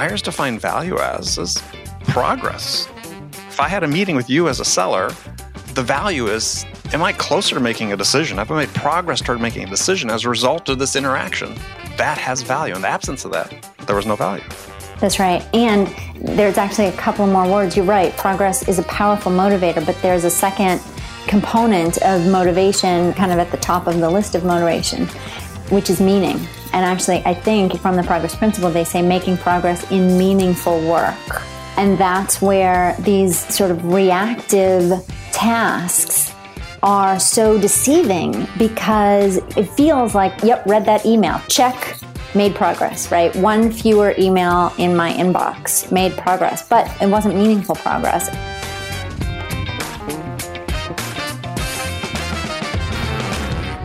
Buyers define value as is progress. If I had a meeting with you as a seller, the value is am I closer to making a decision? Have I made progress toward making a decision as a result of this interaction? That has value. In the absence of that, there was no value. That's right. And there's actually a couple more words. You're right. Progress is a powerful motivator, but there's a second component of motivation kind of at the top of the list of motivation, which is meaning. And actually, I think from the progress principle, they say making progress in meaningful work. And that's where these sort of reactive tasks are so deceiving because it feels like, yep, read that email, check, made progress, right? One fewer email in my inbox made progress, but it wasn't meaningful progress.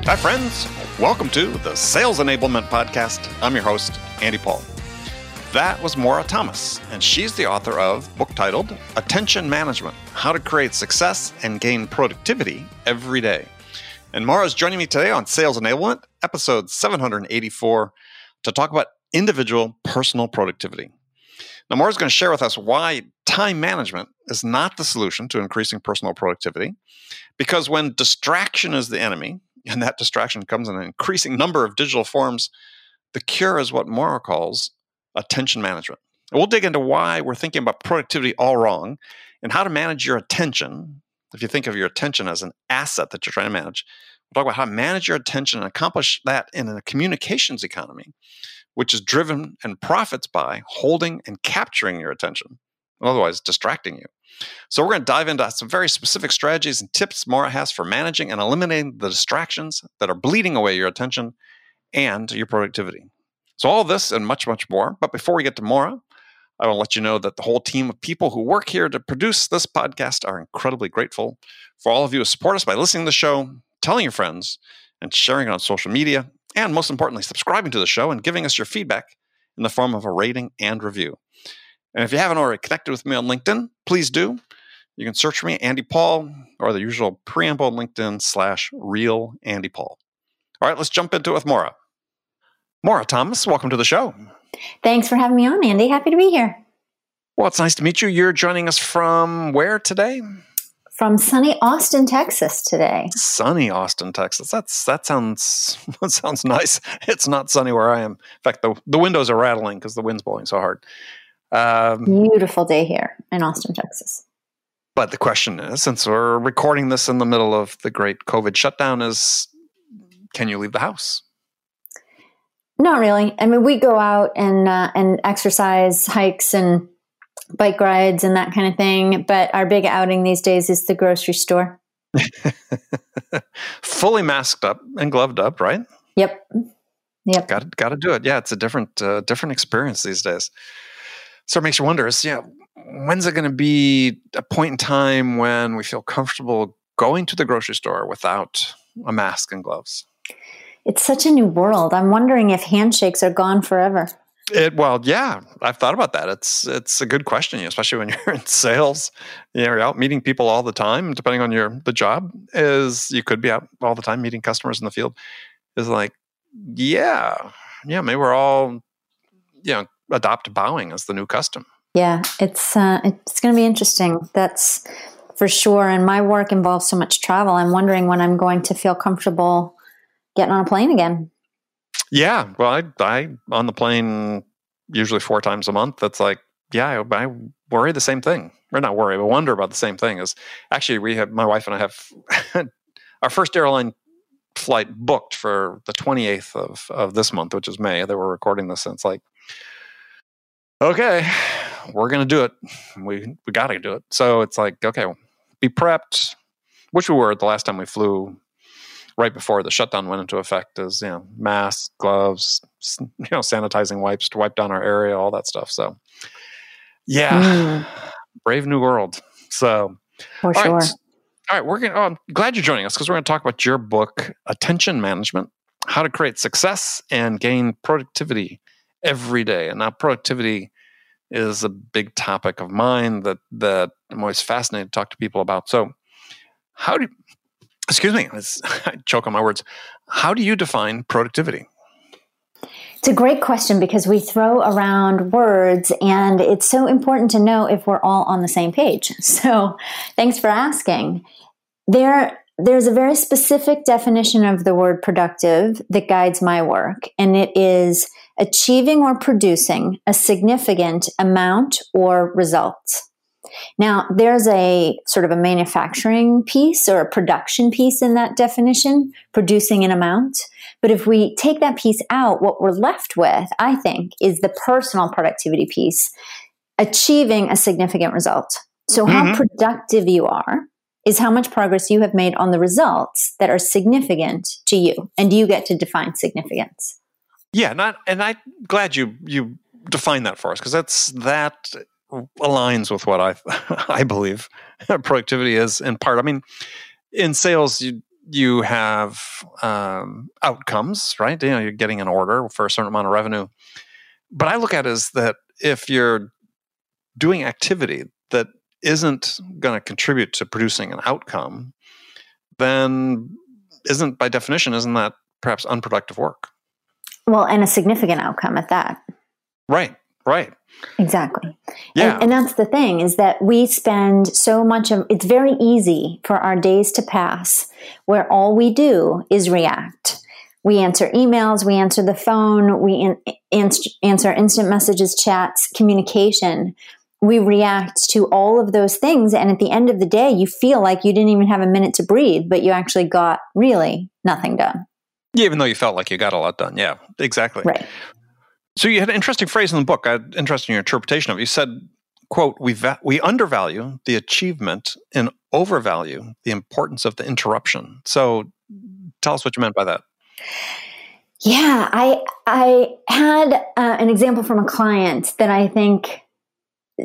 Hi, friends. Welcome to the Sales Enablement Podcast. I'm your host, Andy Paul. That was Maura Thomas, and she's the author of book titled Attention Management How to Create Success and Gain Productivity Every Day. And Maura is joining me today on Sales Enablement, episode 784, to talk about individual personal productivity. Now, Maura's going to share with us why time management is not the solution to increasing personal productivity, because when distraction is the enemy, and that distraction comes in an increasing number of digital forms, the cure is what Maura calls attention management. And we'll dig into why we're thinking about productivity all wrong and how to manage your attention. If you think of your attention as an asset that you're trying to manage, we'll talk about how to manage your attention and accomplish that in a communications economy, which is driven and profits by holding and capturing your attention, otherwise distracting you. So we're going to dive into some very specific strategies and tips Maura has for managing and eliminating the distractions that are bleeding away your attention and your productivity. So, all this and much, much more. But before we get to Maura, I want to let you know that the whole team of people who work here to produce this podcast are incredibly grateful for all of you who support us by listening to the show, telling your friends, and sharing it on social media, and most importantly, subscribing to the show and giving us your feedback in the form of a rating and review. And if you haven't already connected with me on LinkedIn, please do. You can search for me, Andy Paul, or the usual preamble LinkedIn slash real Andy Paul. All right, let's jump into it with Maura. Maura Thomas, welcome to the show. Thanks for having me on, Andy. Happy to be here. Well, it's nice to meet you. You're joining us from where today? From sunny Austin, Texas today. Sunny Austin, Texas. That's that sounds that sounds nice. It's not sunny where I am. In fact, the the windows are rattling because the wind's blowing so hard. Um, Beautiful day here in Austin, Texas. But the question is, since we're recording this in the middle of the great COVID shutdown, is can you leave the house? Not really. I mean, we go out and uh, and exercise, hikes, and bike rides and that kind of thing. But our big outing these days is the grocery store. Fully masked up and gloved up, right? Yep. Yep. Got got to do it. Yeah, it's a different uh, different experience these days. So it makes you wonder: is yeah, when's it going to be a point in time when we feel comfortable going to the grocery store without a mask and gloves? It's such a new world. I'm wondering if handshakes are gone forever. It, well, yeah, I've thought about that. It's it's a good question, especially when you're in sales. You know, you're out meeting people all the time. Depending on your the job, is you could be out all the time meeting customers in the field. Is like, yeah, yeah, maybe we're all, you know, adopt bowing as the new custom. Yeah, it's uh, it's going to be interesting. That's for sure. And my work involves so much travel. I'm wondering when I'm going to feel comfortable getting on a plane again. Yeah, well, I I on the plane usually four times a month. That's like, yeah, I, I worry the same thing, or not worry, but wonder about the same thing. Is actually we have my wife and I have our first airline flight booked for the 28th of of this month, which is May. That we're recording this, and it's like, okay, we're gonna do it. We we got to do it. So it's like, okay, be prepped, which we were the last time we flew right before the shutdown went into effect is you know masks gloves you know sanitizing wipes to wipe down our area all that stuff so yeah mm. brave new world so for sure right. all right we're gonna oh, i'm glad you're joining us because we're going to talk about your book attention management how to create success and gain productivity every day and now productivity is a big topic of mine that that i'm always fascinated to talk to people about so how do excuse me, I choke on my words. How do you define productivity? It's a great question because we throw around words and it's so important to know if we're all on the same page. So, thanks for asking. There there's a very specific definition of the word productive that guides my work and it is achieving or producing a significant amount or result. Now, there's a sort of a manufacturing piece or a production piece in that definition, producing an amount. But if we take that piece out, what we're left with, I think, is the personal productivity piece, achieving a significant result. So, mm-hmm. how productive you are is how much progress you have made on the results that are significant to you. And you get to define significance. Yeah, not, and I'm glad you you define that for us because that's that aligns with what I I believe productivity is in part. I mean, in sales, you you have um, outcomes, right? You know, you're getting an order for a certain amount of revenue. But I look at it as that if you're doing activity that isn't going to contribute to producing an outcome, then isn't by definition isn't that perhaps unproductive work? Well, and a significant outcome at that. Right. Right. Exactly. Yeah. And, and, that's the thing is that we spend so much of it's very easy for our days to pass where all we do is react. We answer emails, we answer the phone, we in, answer, answer instant messages, chats, communication. We react to all of those things. And at the end of the day, you feel like you didn't even have a minute to breathe, but you actually got really nothing done. Yeah, even though you felt like you got a lot done. Yeah, exactly. Right. So you had an interesting phrase in the book. I had interest in your interpretation of it. You said, quote, we, va- we undervalue the achievement and overvalue the importance of the interruption. So tell us what you meant by that. Yeah, I I had uh, an example from a client that I think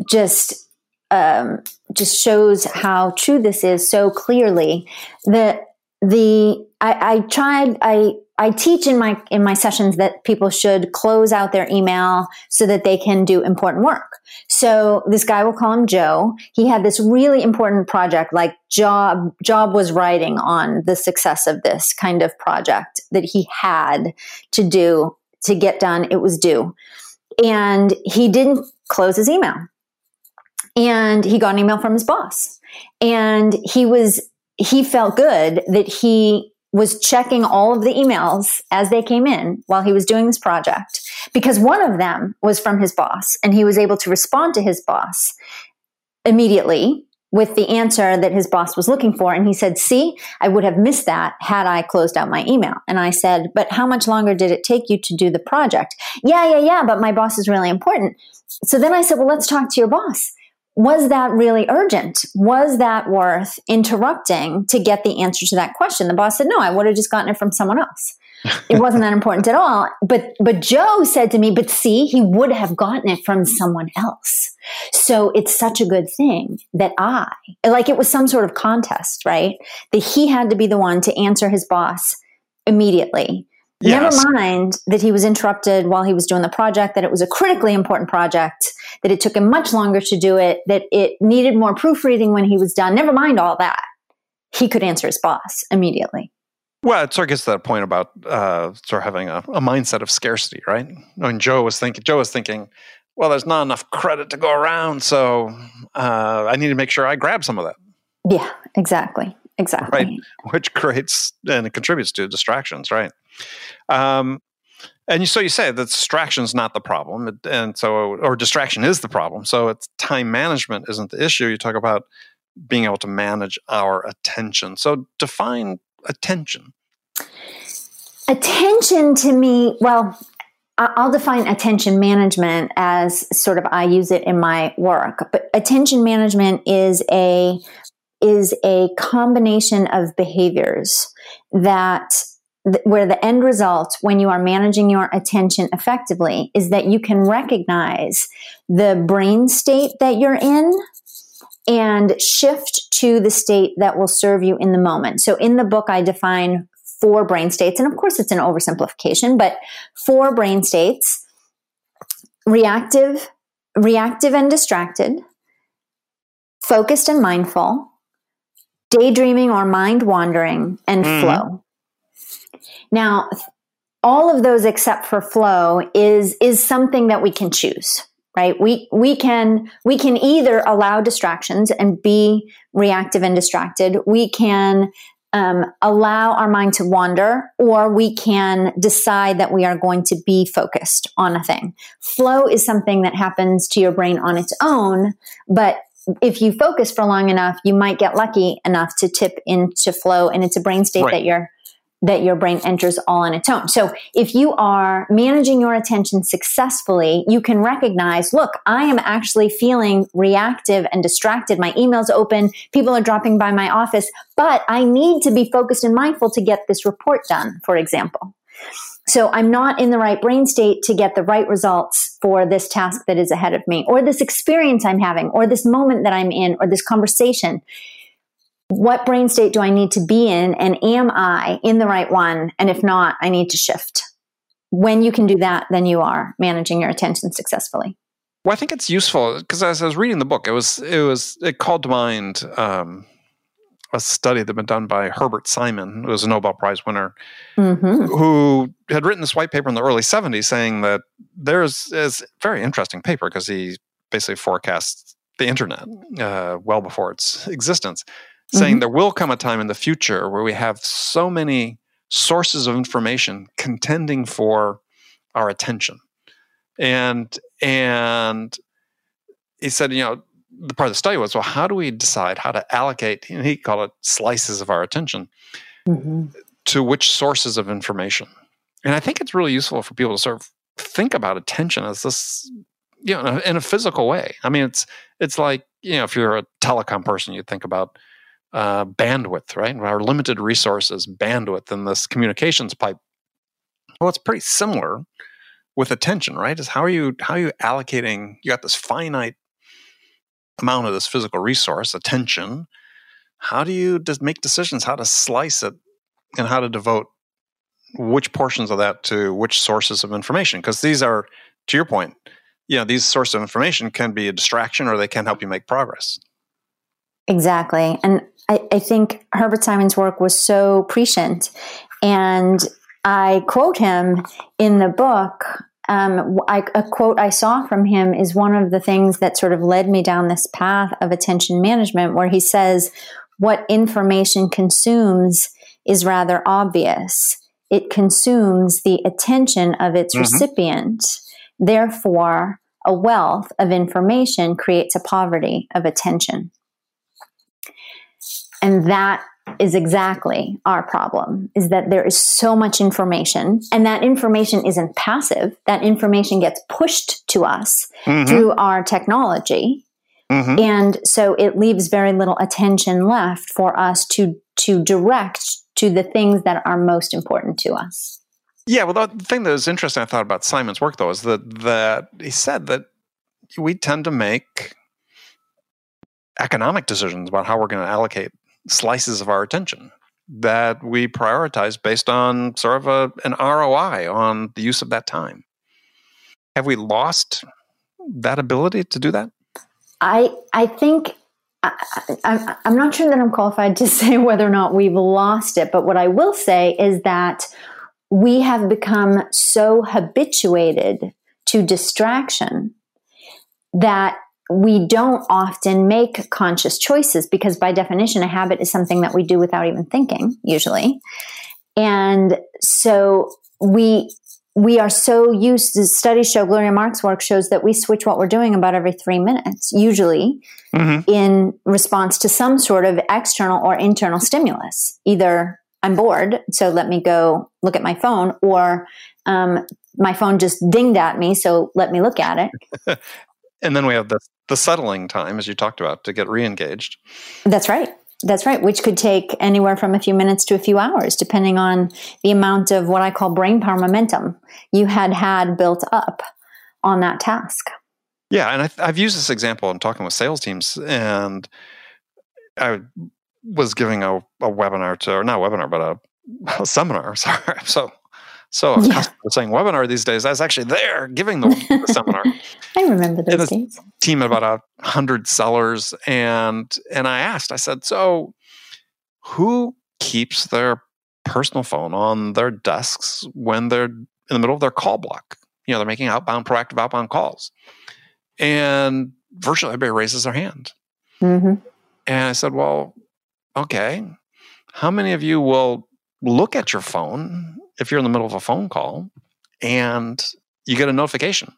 just um, just shows how true this is so clearly. The the I, I tried I I teach in my in my sessions that people should close out their email so that they can do important work. So this guy will call him Joe. He had this really important project, like job job was writing on the success of this kind of project that he had to do to get done. It was due, and he didn't close his email. And he got an email from his boss, and he was he felt good that he was checking all of the emails as they came in while he was doing this project because one of them was from his boss and he was able to respond to his boss immediately with the answer that his boss was looking for. And he said, See, I would have missed that had I closed out my email. And I said, But how much longer did it take you to do the project? Yeah, yeah, yeah, but my boss is really important. So then I said, Well, let's talk to your boss was that really urgent? Was that worth interrupting to get the answer to that question? The boss said, no, I would have just gotten it from someone else. it wasn't that important at all. But, but Joe said to me, but see, he would have gotten it from someone else. So it's such a good thing that I, like it was some sort of contest, right? That he had to be the one to answer his boss immediately Yes. Never mind that he was interrupted while he was doing the project, that it was a critically important project, that it took him much longer to do it, that it needed more proofreading when he was done. Never mind all that. He could answer his boss immediately. Well, it sort of gets to that point about uh, sort of having a, a, mindset of scarcity, right? I mean, Joe was thinking, Joe was thinking, well, there's not enough credit to go around, so uh, I need to make sure I grab some of that. Yeah, exactly, exactly. Right, which creates and it contributes to distractions, right? Um, And so you say that distraction is not the problem, and so or distraction is the problem. So it's time management isn't the issue. You talk about being able to manage our attention. So define attention. Attention to me, well, I'll define attention management as sort of I use it in my work, but attention management is a is a combination of behaviors that where the end result when you are managing your attention effectively is that you can recognize the brain state that you're in and shift to the state that will serve you in the moment. So in the book, I define four brain states. And of course, it's an oversimplification, but four brain states reactive, reactive and distracted, focused and mindful, daydreaming or mind wandering, and mm-hmm. flow. Now, all of those except for flow is is something that we can choose right we we can we can either allow distractions and be reactive and distracted we can um, allow our mind to wander or we can decide that we are going to be focused on a thing flow is something that happens to your brain on its own but if you focus for long enough you might get lucky enough to tip into flow and it's a brain state right. that you're that your brain enters all on its own. So if you are managing your attention successfully, you can recognize, look, I am actually feeling reactive and distracted. My email's open. People are dropping by my office, but I need to be focused and mindful to get this report done, for example. So I'm not in the right brain state to get the right results for this task that is ahead of me or this experience I'm having or this moment that I'm in or this conversation what brain state do I need to be in? And am I in the right one? And if not, I need to shift. When you can do that, then you are managing your attention successfully. Well, I think it's useful because as I was reading the book, it was it was it called to mind um, a study that had been done by Herbert Simon, who was a Nobel Prize winner, mm-hmm. who had written this white paper in the early '70s saying that there's is very interesting paper because he basically forecasts the internet uh, well before its existence saying mm-hmm. there will come a time in the future where we have so many sources of information contending for our attention. And and he said, you know, the part of the study was, well, how do we decide how to allocate? he called it slices of our attention mm-hmm. to which sources of information. And I think it's really useful for people to sort of think about attention as this, you know, in a, in a physical way. I mean, it's it's like you know, if you're a telecom person, you think about uh, bandwidth, right? Our limited resources, bandwidth in this communications pipe. Well, it's pretty similar with attention, right? Is how are you how are you allocating? You got this finite amount of this physical resource, attention. How do you make decisions how to slice it and how to devote which portions of that to which sources of information? Because these are, to your point, you know, these sources of information can be a distraction or they can help you make progress. Exactly. And I, I think Herbert Simon's work was so prescient. And I quote him in the book. Um, I, a quote I saw from him is one of the things that sort of led me down this path of attention management, where he says, What information consumes is rather obvious. It consumes the attention of its mm-hmm. recipient. Therefore, a wealth of information creates a poverty of attention. And that is exactly our problem is that there is so much information and that information isn't passive. That information gets pushed to us mm-hmm. through our technology. Mm-hmm. And so it leaves very little attention left for us to, to direct to the things that are most important to us. Yeah, well, the thing that was interesting I thought about Simon's work, though, is that, that he said that we tend to make economic decisions about how we're going to allocate slices of our attention that we prioritize based on sort of a, an ROI on the use of that time. Have we lost that ability to do that? I I think I, am not sure that I'm qualified to say whether or not we've lost it, but what I will say is that we have become so habituated to distraction that we don't often make conscious choices because by definition a habit is something that we do without even thinking usually. And so we we are so used to studies show gloria mark's work shows that we switch what we're doing about every three minutes usually mm-hmm. in response to some sort of external or internal stimulus. Either i'm bored so let me go look at my phone or um, my phone just dinged at me so let me look at it and then we have the, the settling time as you talked about to get re-engaged that's right that's right, which could take anywhere from a few minutes to a few hours, depending on the amount of what I call brain power momentum you had had built up on that task. Yeah, and I, have used this example in talking with sales teams, and I was giving a, a webinar to, or not a webinar, but a, a seminar. Sorry, so so a yeah. Customer saying webinar these days. I was actually there giving the, the seminar. I remember those days. Team of about a hundred sellers, and and I asked. I said, "So, who keeps their personal phone on their desks when they're in the middle of their call block? You know, they're making outbound, proactive outbound calls." And virtually everybody raises their hand. Mm-hmm. And I said, "Well, okay. How many of you will look at your phone if you're in the middle of a phone call and you get a notification,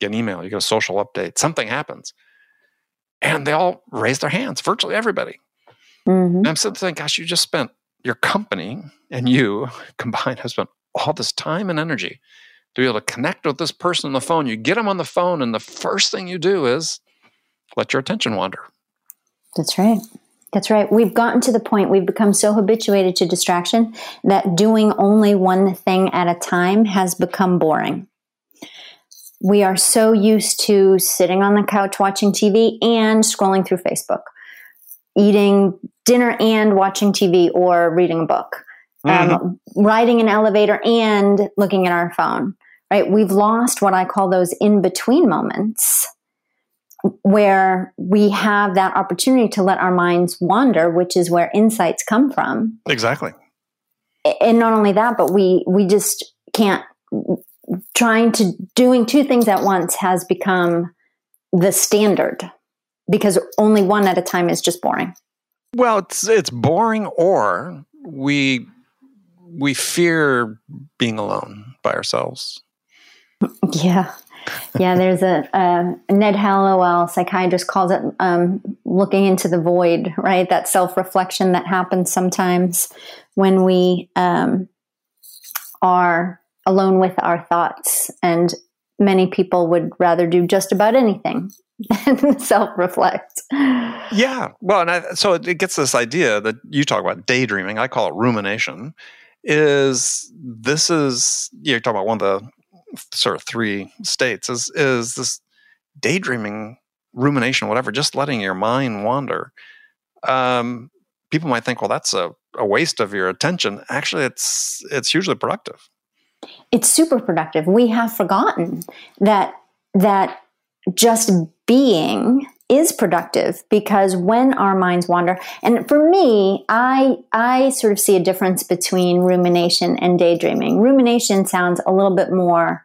get an email, you get a social update, something happens, and they all raise their hands, virtually everybody. Mm-hmm. I'm sitting there thinking, gosh, you just spent your company and you combined have spent all this time and energy to be able to connect with this person on the phone. You get them on the phone, and the first thing you do is let your attention wander. That's right. That's right. We've gotten to the point, we've become so habituated to distraction that doing only one thing at a time has become boring. We are so used to sitting on the couch watching TV and scrolling through Facebook, eating dinner and watching TV or reading a book, mm-hmm. um, riding an elevator and looking at our phone, right? We've lost what I call those in between moments where we have that opportunity to let our minds wander, which is where insights come from. Exactly. And not only that, but we we just can't trying to doing two things at once has become the standard because only one at a time is just boring. Well, it's it's boring or we we fear being alone by ourselves. Yeah yeah, there's a, a, Ned Hallowell, psychiatrist, calls it um, looking into the void, right? That self reflection that happens sometimes when we um, are alone with our thoughts. And many people would rather do just about anything than self reflect. Yeah. Well, and I, so it gets this idea that you talk about daydreaming, I call it rumination. Is this is you're talking about one of the sort of three states is is this daydreaming rumination whatever just letting your mind wander. Um, people might think well that's a, a waste of your attention. Actually it's it's hugely productive. It's super productive. We have forgotten that that just being is productive because when our minds wander and for me i i sort of see a difference between rumination and daydreaming. Rumination sounds a little bit more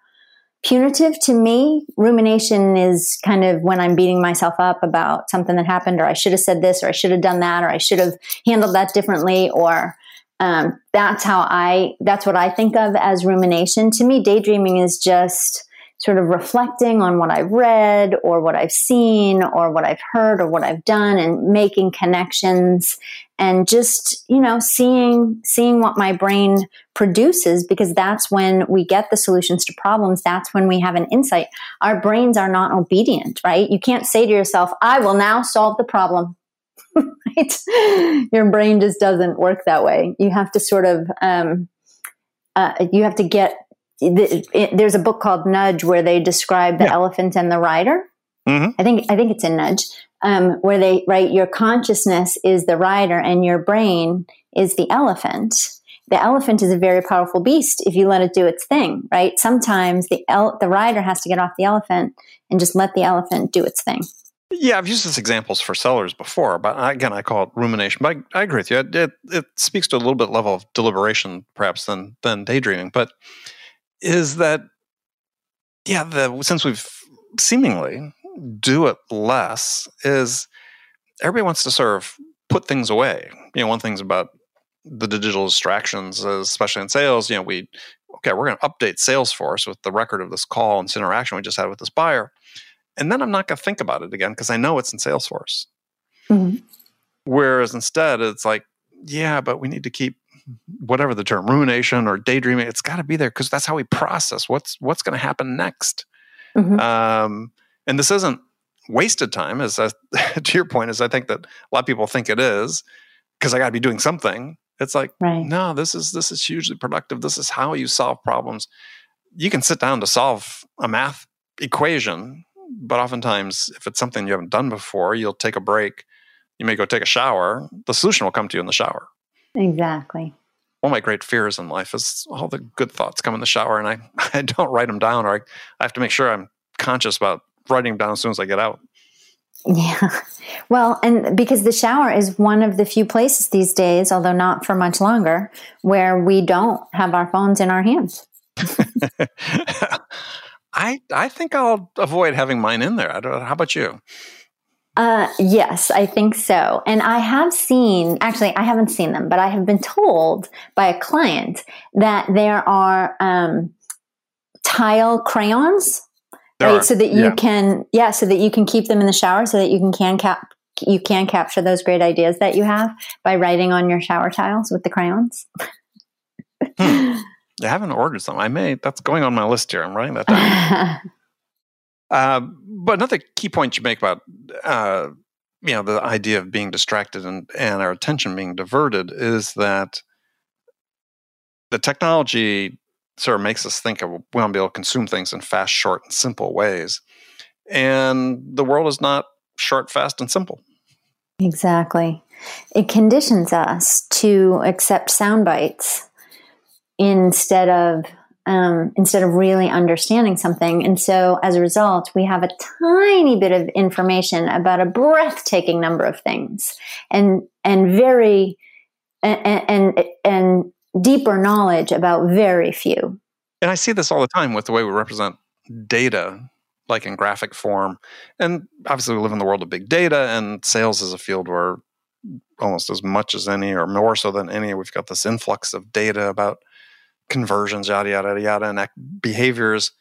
punitive to me. Rumination is kind of when i'm beating myself up about something that happened or i should have said this or i should have done that or i should have handled that differently or um, that's how i that's what i think of as rumination. To me daydreaming is just sort of reflecting on what I've read or what I've seen or what I've heard or what I've done and making connections and just, you know, seeing seeing what my brain produces because that's when we get the solutions to problems. That's when we have an insight. Our brains are not obedient, right? You can't say to yourself, I will now solve the problem. right? Your brain just doesn't work that way. You have to sort of um, uh, you have to get it, there's a book called Nudge where they describe the yeah. elephant and the rider. Mm-hmm. I think I think it's in Nudge um, where they write your consciousness is the rider and your brain is the elephant. The elephant is a very powerful beast if you let it do its thing, right? Sometimes the el- the rider has to get off the elephant and just let the elephant do its thing. Yeah, I've used this examples for sellers before, but again, I call it rumination. But I, I agree with you. It, it, it speaks to a little bit level of deliberation, perhaps, than than daydreaming. But is that yeah the since we've seemingly do it less is everybody wants to sort of put things away you know one thing's about the digital distractions, especially in sales. You know, we okay, we're going to update Salesforce with the record of this call and this interaction we just had with this buyer, and then I'm not going to think about it again because I know it's in Salesforce. Mm-hmm. Whereas instead, it's like, yeah, but we need to keep whatever the term rumination or daydreaming. It's got to be there because that's how we process what's what's going to happen next. Mm-hmm. Um, and this isn't wasted time, as I, to your point, is I think that a lot of people think it is because I got to be doing something. It's like, right. no, this is this is hugely productive. This is how you solve problems. You can sit down to solve a math equation, but oftentimes, if it's something you haven't done before, you'll take a break. You may go take a shower. The solution will come to you in the shower. Exactly. One of my great fears in life is all the good thoughts come in the shower, and I, I don't write them down, or I, I have to make sure I'm conscious about writing them down as soon as I get out. Yeah. Well, and because the shower is one of the few places these days, although not for much longer, where we don't have our phones in our hands. I I think I'll avoid having mine in there. how about you? Uh, yes, I think so. And I have seen, actually, I haven't seen them, but I have been told by a client that there are um, tile crayons there right? Are. So that you yeah. can, yeah, so that you can keep them in the shower, so that you can can cap you can capture those great ideas that you have by writing on your shower tiles with the crayons. hmm. I haven't ordered some. I may. That's going on my list here. I'm writing that down. uh, but another key point you make about uh, you know the idea of being distracted and and our attention being diverted is that the technology sort of makes us think of we want to be able to consume things in fast, short, and simple ways. And the world is not short, fast, and simple. Exactly. It conditions us to accept sound bites instead of um, instead of really understanding something. And so as a result, we have a tiny bit of information about a breathtaking number of things and, and very, and, and, and deeper knowledge about very few. And I see this all the time with the way we represent data, like in graphic form. And obviously, we live in the world of big data, and sales is a field where almost as much as any, or more so than any, we've got this influx of data about conversions, yada, yada, yada, and behaviors.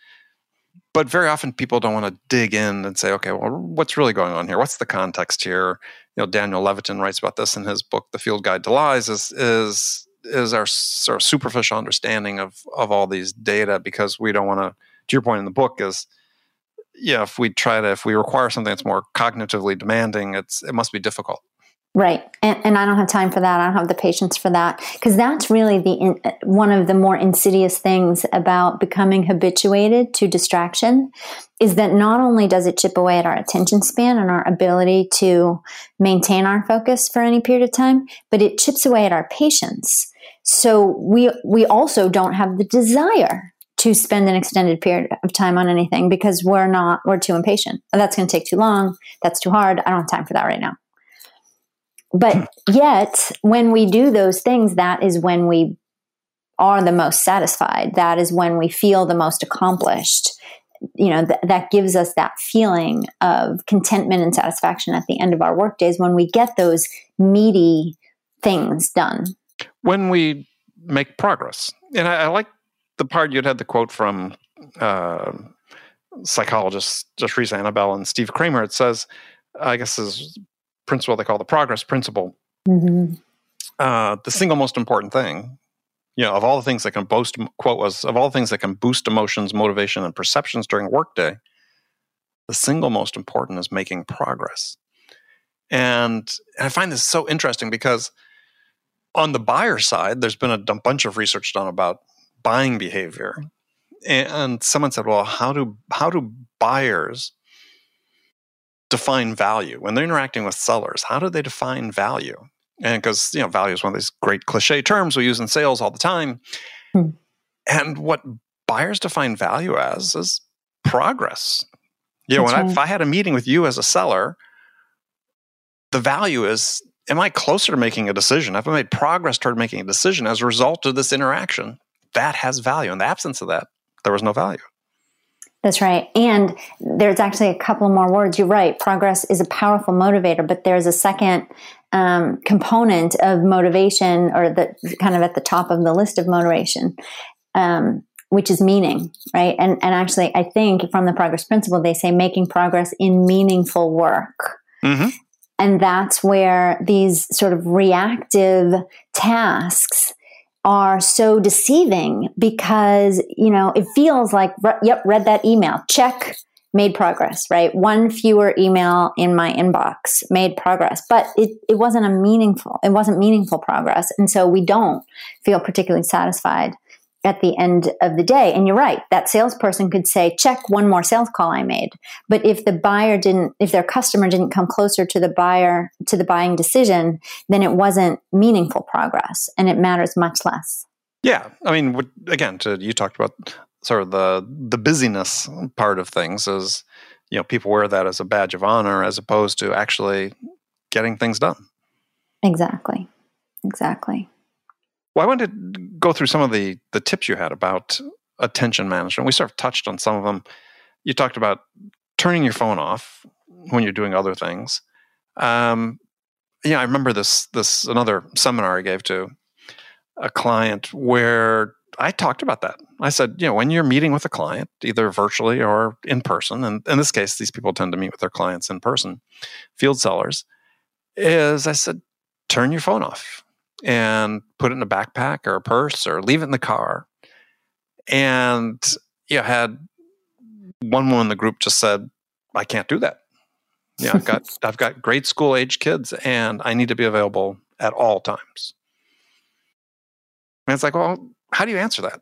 But very often people don't want to dig in and say, okay, well, what's really going on here? What's the context here? You know, Daniel Levitin writes about this in his book, The Field Guide to Lies, is, is is our sort of superficial understanding of of all these data because we don't want to to your point in the book is yeah if we try to if we require something that's more cognitively demanding it's it must be difficult right and, and i don't have time for that i don't have the patience for that because that's really the in, uh, one of the more insidious things about becoming habituated to distraction is that not only does it chip away at our attention span and our ability to maintain our focus for any period of time but it chips away at our patience so we we also don't have the desire to spend an extended period of time on anything because we're not we're too impatient. That's going to take too long. That's too hard. I don't have time for that right now. But yet, when we do those things, that is when we are the most satisfied. That is when we feel the most accomplished. You know, th- that gives us that feeling of contentment and satisfaction at the end of our work days when we get those meaty things done when we make progress. And I, I like the part you'd had the quote from uh, psychologists just recently, Amabile and Steve Kramer. It says, I guess is principle they call the progress principle. Mm-hmm. Uh, the single most important thing, you know, of all the things that can boost, quote was, of all the things that can boost emotions, motivation, and perceptions during workday, the single most important is making progress. And, and I find this so interesting because on the buyer side, there's been a bunch of research done about buying behavior. And someone said, well, how do how do buyers define value when they're interacting with sellers? How do they define value? And because you know, value is one of these great cliche terms we use in sales all the time. Hmm. And what buyers define value as is progress. You know, when right. I, if I had a meeting with you as a seller, the value is am I closer to making a decision? Have I made progress toward making a decision as a result of this interaction? That has value. In the absence of that, there was no value. That's right. And there's actually a couple more words. You're right. Progress is a powerful motivator, but there's a second um, component of motivation, or the kind of at the top of the list of motivation, um, which is meaning, right? And and actually, I think from the progress principle, they say making progress in meaningful work. Mm-hmm. And that's where these sort of reactive tasks are so deceiving because, you know, it feels like, yep, read that email, check, made progress, right? One fewer email in my inbox made progress, but it, it wasn't a meaningful, it wasn't meaningful progress. And so we don't feel particularly satisfied at the end of the day. And you're right, that salesperson could say, check one more sales call I made. But if the buyer didn't, if their customer didn't come closer to the buyer, to the buying decision, then it wasn't meaningful progress and it matters much less. Yeah. I mean, again, to, you talked about sort of the, the busyness part of things is, you know, people wear that as a badge of honor as opposed to actually getting things done. Exactly. Exactly. Well, I wanted to go through some of the the tips you had about attention management. We sort of touched on some of them. You talked about turning your phone off when you're doing other things. Um, yeah, I remember this this another seminar I gave to a client where I talked about that. I said, you know, when you're meeting with a client, either virtually or in person, and in this case, these people tend to meet with their clients in person, field sellers, is I said, turn your phone off and put it in a backpack or a purse or leave it in the car. And you know, had one woman in the group just said, I can't do that. Yeah, I've got I've got grade school age kids and I need to be available at all times. And it's like, well, how do you answer that?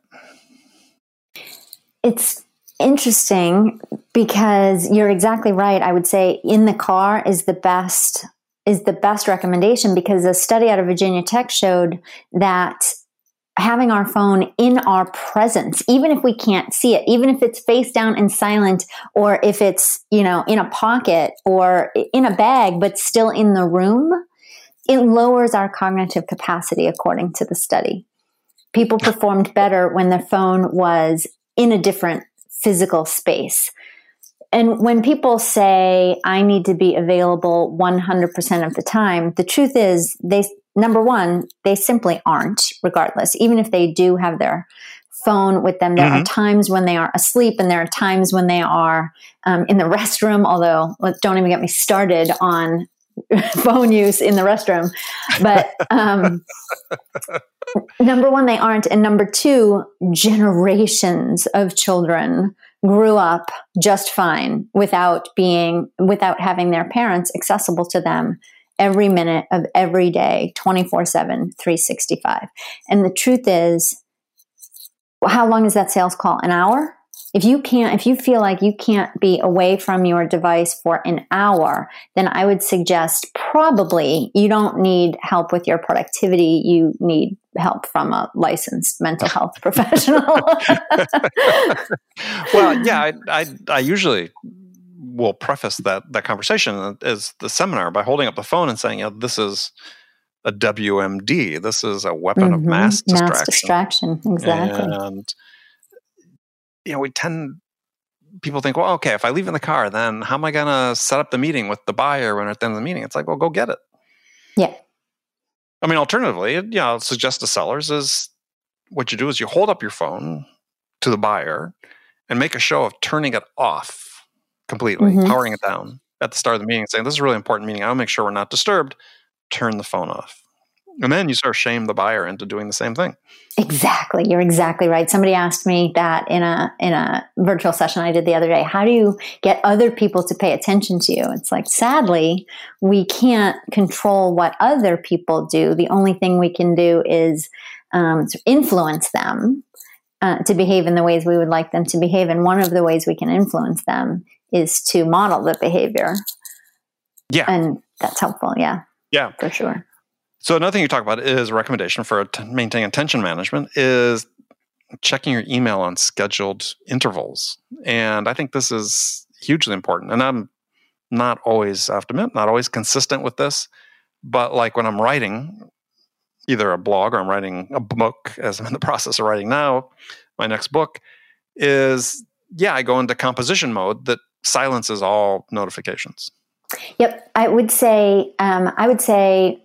It's interesting because you're exactly right. I would say in the car is the best is the best recommendation because a study out of Virginia Tech showed that having our phone in our presence, even if we can't see it, even if it's face down and silent, or if it's, you know, in a pocket or in a bag, but still in the room, it lowers our cognitive capacity according to the study. People performed better when their phone was in a different physical space and when people say I need to be available 100% of the time, the truth is they number one, they simply aren't regardless. Even if they do have their phone with them, there mm-hmm. are times when they are asleep and there are times when they are um, in the restroom, although don't even get me started on phone use in the restroom. But um, number one, they aren't. And number two, generations of children grew up just fine without being without having their parents accessible to them every minute of every day 24/7 365 and the truth is how long is that sales call? An hour if you can't if you feel like you can't be away from your device for an hour then i would suggest probably you don't need help with your productivity you need help from a licensed mental health professional well yeah I, I, I usually will preface that that conversation as the seminar by holding up the phone and saying you know, this is a WMD. This is a weapon mm-hmm. of mass distraction. Mass distraction, exactly. And you know, we tend people think, well, okay, if I leave in the car, then how am I to set up the meeting with the buyer when at the end of the meeting? It's like, well, go get it. Yeah. I mean, alternatively, you know, I'll suggest to sellers is what you do is you hold up your phone to the buyer and make a show of turning it off completely, mm-hmm. powering it down at the start of the meeting, saying, this is a really important meeting. I'll make sure we're not disturbed. Turn the phone off. And then you sort of shame the buyer into doing the same thing. Exactly. You're exactly right. Somebody asked me that in a in a virtual session I did the other day. How do you get other people to pay attention to you? It's like sadly, we can't control what other people do. The only thing we can do is um, influence them uh, to behave in the ways we would like them to behave. And one of the ways we can influence them is to model the behavior. Yeah. And that's helpful. Yeah. Yeah. For sure. So another thing you talk about is a recommendation for t- maintaining attention management is checking your email on scheduled intervals. And I think this is hugely important. And I'm not always, I have to admit, not always consistent with this. But like when I'm writing either a blog or I'm writing a book, as I'm in the process of writing now, my next book, is yeah, I go into composition mode that silences all notifications. Yep, I would say um, I would say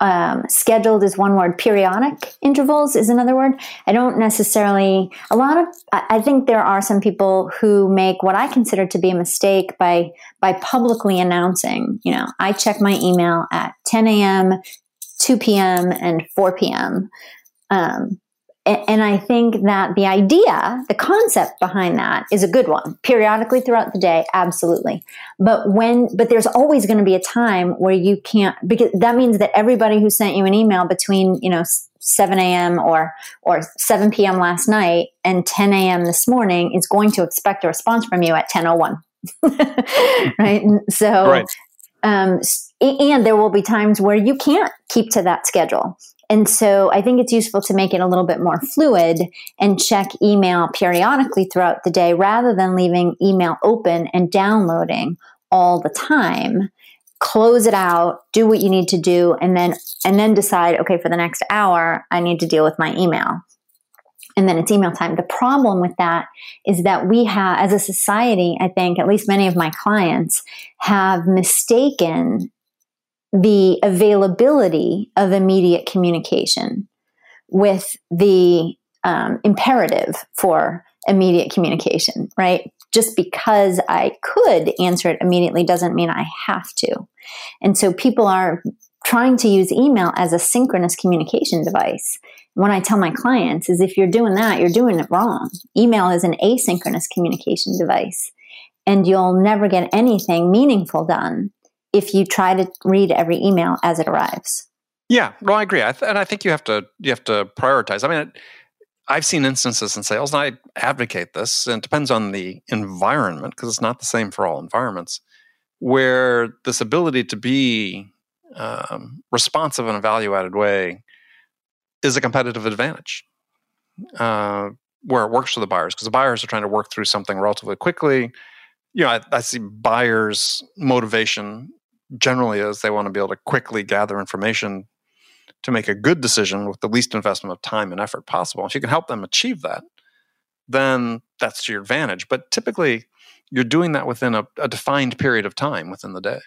um, scheduled is one word. Periodic intervals is another word. I don't necessarily. A lot of I think there are some people who make what I consider to be a mistake by by publicly announcing. You know, I check my email at 10 a.m., 2 p.m., and 4 p.m. Um, and I think that the idea, the concept behind that is a good one. Periodically throughout the day, absolutely. But when, but there's always going to be a time where you can't, because that means that everybody who sent you an email between, you know, 7 a.m. or, or 7 p.m. last night and 10 a.m. this morning is going to expect a response from you at 10.01. right. So, right. Um, and there will be times where you can't keep to that schedule. And so I think it's useful to make it a little bit more fluid and check email periodically throughout the day rather than leaving email open and downloading all the time. Close it out, do what you need to do, and then and then decide, okay, for the next hour, I need to deal with my email. And then it's email time. The problem with that is that we have, as a society, I think, at least many of my clients have mistaken the availability of immediate communication with the um, imperative for immediate communication, right? Just because I could answer it immediately doesn't mean I have to. And so people are trying to use email as a synchronous communication device. When I tell my clients is if you're doing that, you're doing it wrong. Email is an asynchronous communication device, and you'll never get anything meaningful done if you try to read every email as it arrives. Yeah, well, I agree, I th- and I think you have to you have to prioritize. I mean, it, I've seen instances in sales, and I advocate this. And it depends on the environment because it's not the same for all environments. Where this ability to be um, responsive in a value-added way is a competitive advantage. Uh, where it works for the buyers because the buyers are trying to work through something relatively quickly. You know, I, I see buyers' motivation generally is they want to be able to quickly gather information to make a good decision with the least investment of time and effort possible. If you can help them achieve that, then that's to your advantage. But typically, you're doing that within a, a defined period of time within the day.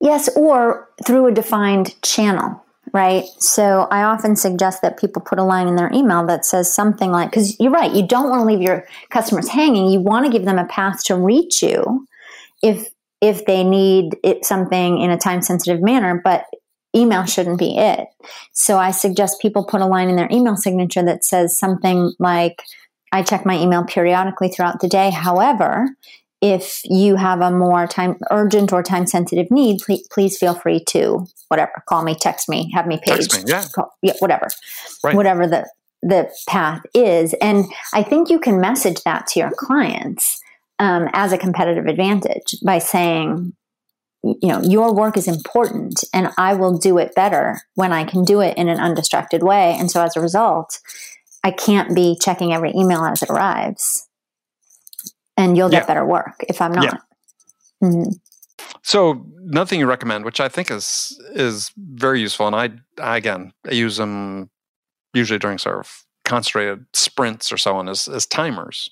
Yes, or through a defined channel right? So I often suggest that people put a line in their email that says something like, because you're right, you don't want to leave your customers hanging. You want to give them a path to reach you if if they need it, something in a time sensitive manner, but email shouldn't be it. So I suggest people put a line in their email signature that says something like, I check my email periodically throughout the day. However, if you have a more time urgent or time sensitive need, please, please, feel free to whatever call me, text me, have me page, me, yeah. Call, yeah, whatever, right. whatever the the path is. And I think you can message that to your clients um, as a competitive advantage by saying, you know, your work is important and I will do it better when I can do it in an undistracted way. And so as a result, I can't be checking every email as it arrives. And you'll get yeah. better work if I'm not. Yeah. Mm-hmm. So nothing you recommend, which I think is is very useful, and I, I again I use them usually during sort of concentrated sprints or so on as, as timers.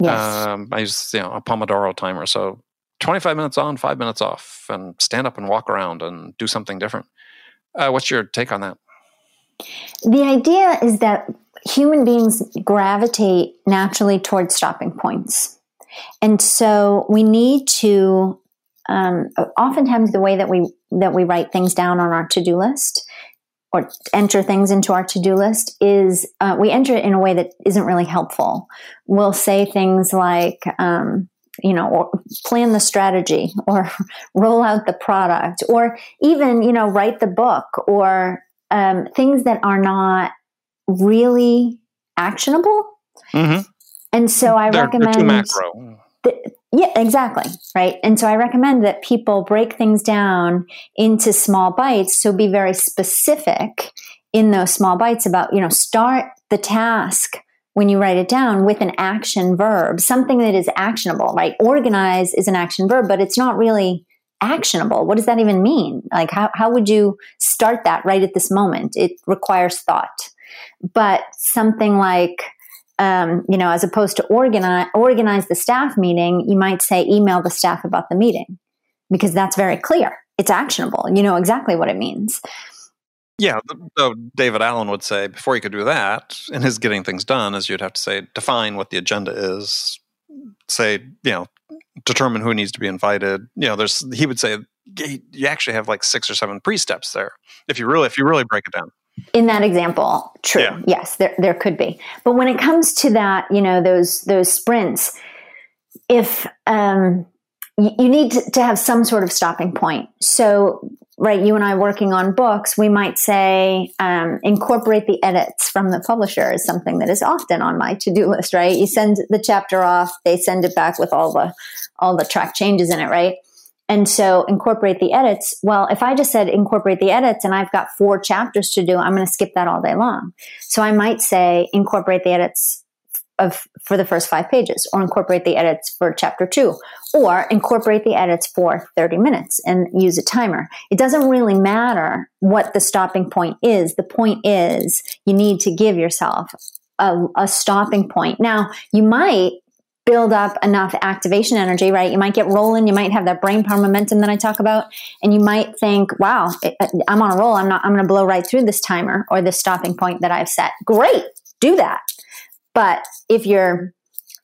Yes. Um, I use you know a Pomodoro timer, so 25 minutes on, five minutes off, and stand up and walk around and do something different. Uh, what's your take on that? The idea is that human beings gravitate naturally towards stopping points. And so we need to, um, oftentimes the way that we, that we write things down on our to-do list or enter things into our to-do list is uh, we enter it in a way that isn't really helpful. We'll say things like, um, you know, or plan the strategy or roll out the product or even, you know, write the book or um, things that are not really actionable. Mm-hmm. And so I they're, recommend. They're too macro. Yeah, exactly. Right. And so I recommend that people break things down into small bites. So be very specific in those small bites about, you know, start the task when you write it down with an action verb, something that is actionable, right? Organize is an action verb, but it's not really actionable. What does that even mean? Like, how, how would you start that right at this moment? It requires thought. But something like, um, you know, as opposed to organize organize the staff meeting, you might say email the staff about the meeting. because that's very clear. It's actionable. You know exactly what it means. Yeah, so David Allen would say before you could do that, in his getting things done, is you'd have to say define what the agenda is, say you know determine who needs to be invited. You know, there's he would say you actually have like six or seven pre-steps there if you really if you really break it down. In that example, true. Yeah. Yes, there there could be. But when it comes to that, you know, those those sprints, if um, you need to have some sort of stopping point. So, right, you and I working on books, we might say um, incorporate the edits from the publisher is something that is often on my to do list. Right, you send the chapter off, they send it back with all the all the track changes in it. Right, and so incorporate the edits. Well, if I just said incorporate the edits and I've got four chapters to do, I'm going to skip that all day long. So I might say incorporate the edits of for the first five pages or incorporate the edits for chapter two or incorporate the edits for 30 minutes and use a timer. It doesn't really matter what the stopping point is. The point is you need to give yourself a, a stopping point. Now, you might build up enough activation energy, right? You might get rolling. You might have that brain power momentum that I talk about. And you might think, wow, I'm on a roll. I'm not, I'm going to blow right through this timer or this stopping point that I've set. Great. Do that. But if you're,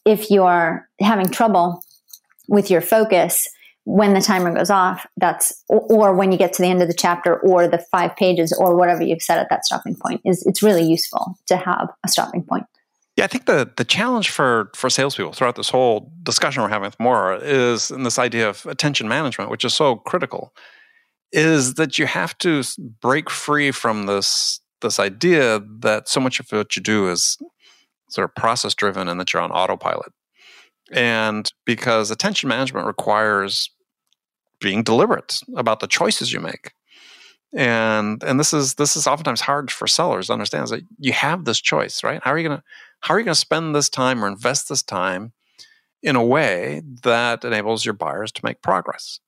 if you're having trouble with your focus, when the timer goes off, that's or, when you get to the end of the chapter or the five pages or whatever you've set at that stopping point is it's really useful to have a stopping point. Yeah, I think the the challenge for for salespeople throughout this whole discussion we're having with Maura is in this idea of attention management, which is so critical, is that you have to break free from this this idea that so much of what you do is sort of process driven and that you're on autopilot. And because attention management requires being deliberate about the choices you make and and this is this is oftentimes hard for sellers to understand is that you have this choice right how are you going to how are you going to spend this time or invest this time in a way that enables your buyers to make progress?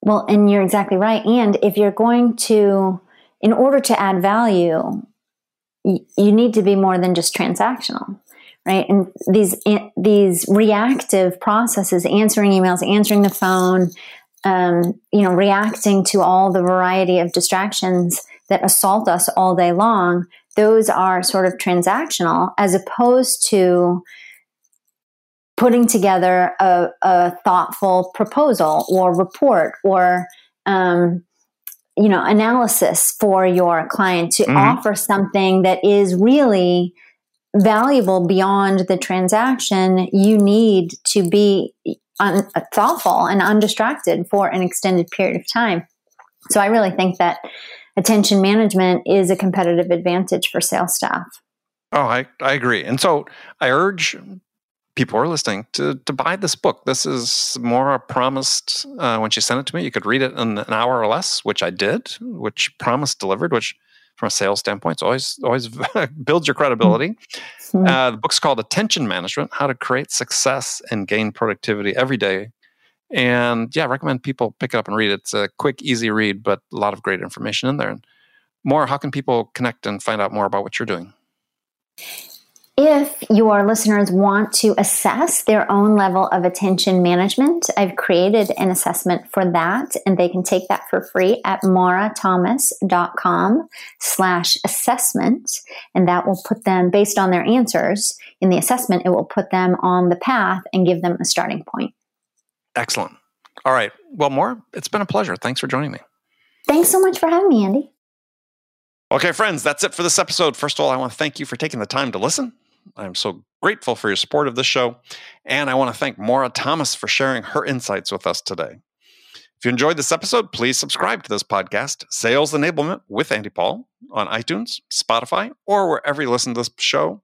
Well, and you're exactly right. And if you're going to, in order to add value, you need to be more than just transactional right and these eh, these reactive processes answering emails answering the phone um, you know reacting to all the variety of distractions that assault us all day long those are sort of transactional as opposed to putting together a, a thoughtful proposal or report or um, you know analysis for your client to mm-hmm. offer something that is really valuable beyond the transaction you need to be un- thoughtful and undistracted for an extended period of time so i really think that attention management is a competitive advantage for sales staff. Oh, I, I agree. And so I urge people who are listening to, to buy this book. This is Maura promised uh, when she sent it to me. You could read it in an hour or less, which I did, which promised delivered, which from a sales standpoint, it's always always build your credibility. Mm-hmm. Uh, the book's called Attention Management: How to Create Success and Gain Productivity Every Day and yeah, I recommend people pick it up and read it. It's a quick, easy read, but a lot of great information in there. And more, how can people connect and find out Maura about what you're doing? If your listeners want to assess their own level of attention management, I've created an assessment for that, and they can take that for free at maurathomas.com slash assessment. And that will put them, based on their answers in the assessment, it will put them on the path and give them a starting point. Excellent. All right. Well, Maura, it's been a pleasure. Thanks for joining me. Thanks so much for having me, Andy. Okay, friends, that's it for this episode. First of all, I want to thank you for taking the time to listen. I'm so grateful for your support of this show. And I want to thank Maura Thomas for sharing her insights with us today. If you enjoyed this episode, please subscribe to this podcast, Sales Enablement with Andy Paul, on iTunes, Spotify, or wherever you listen to this show.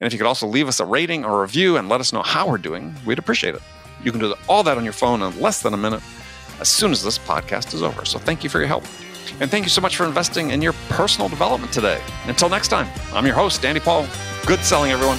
And if you could also leave us a rating or review and let us know how we're doing, we'd appreciate it. You can do all that on your phone in less than a minute as soon as this podcast is over. So thank you for your help. And thank you so much for investing in your personal development today. Until next time, I'm your host, Andy Paul. Good selling, everyone.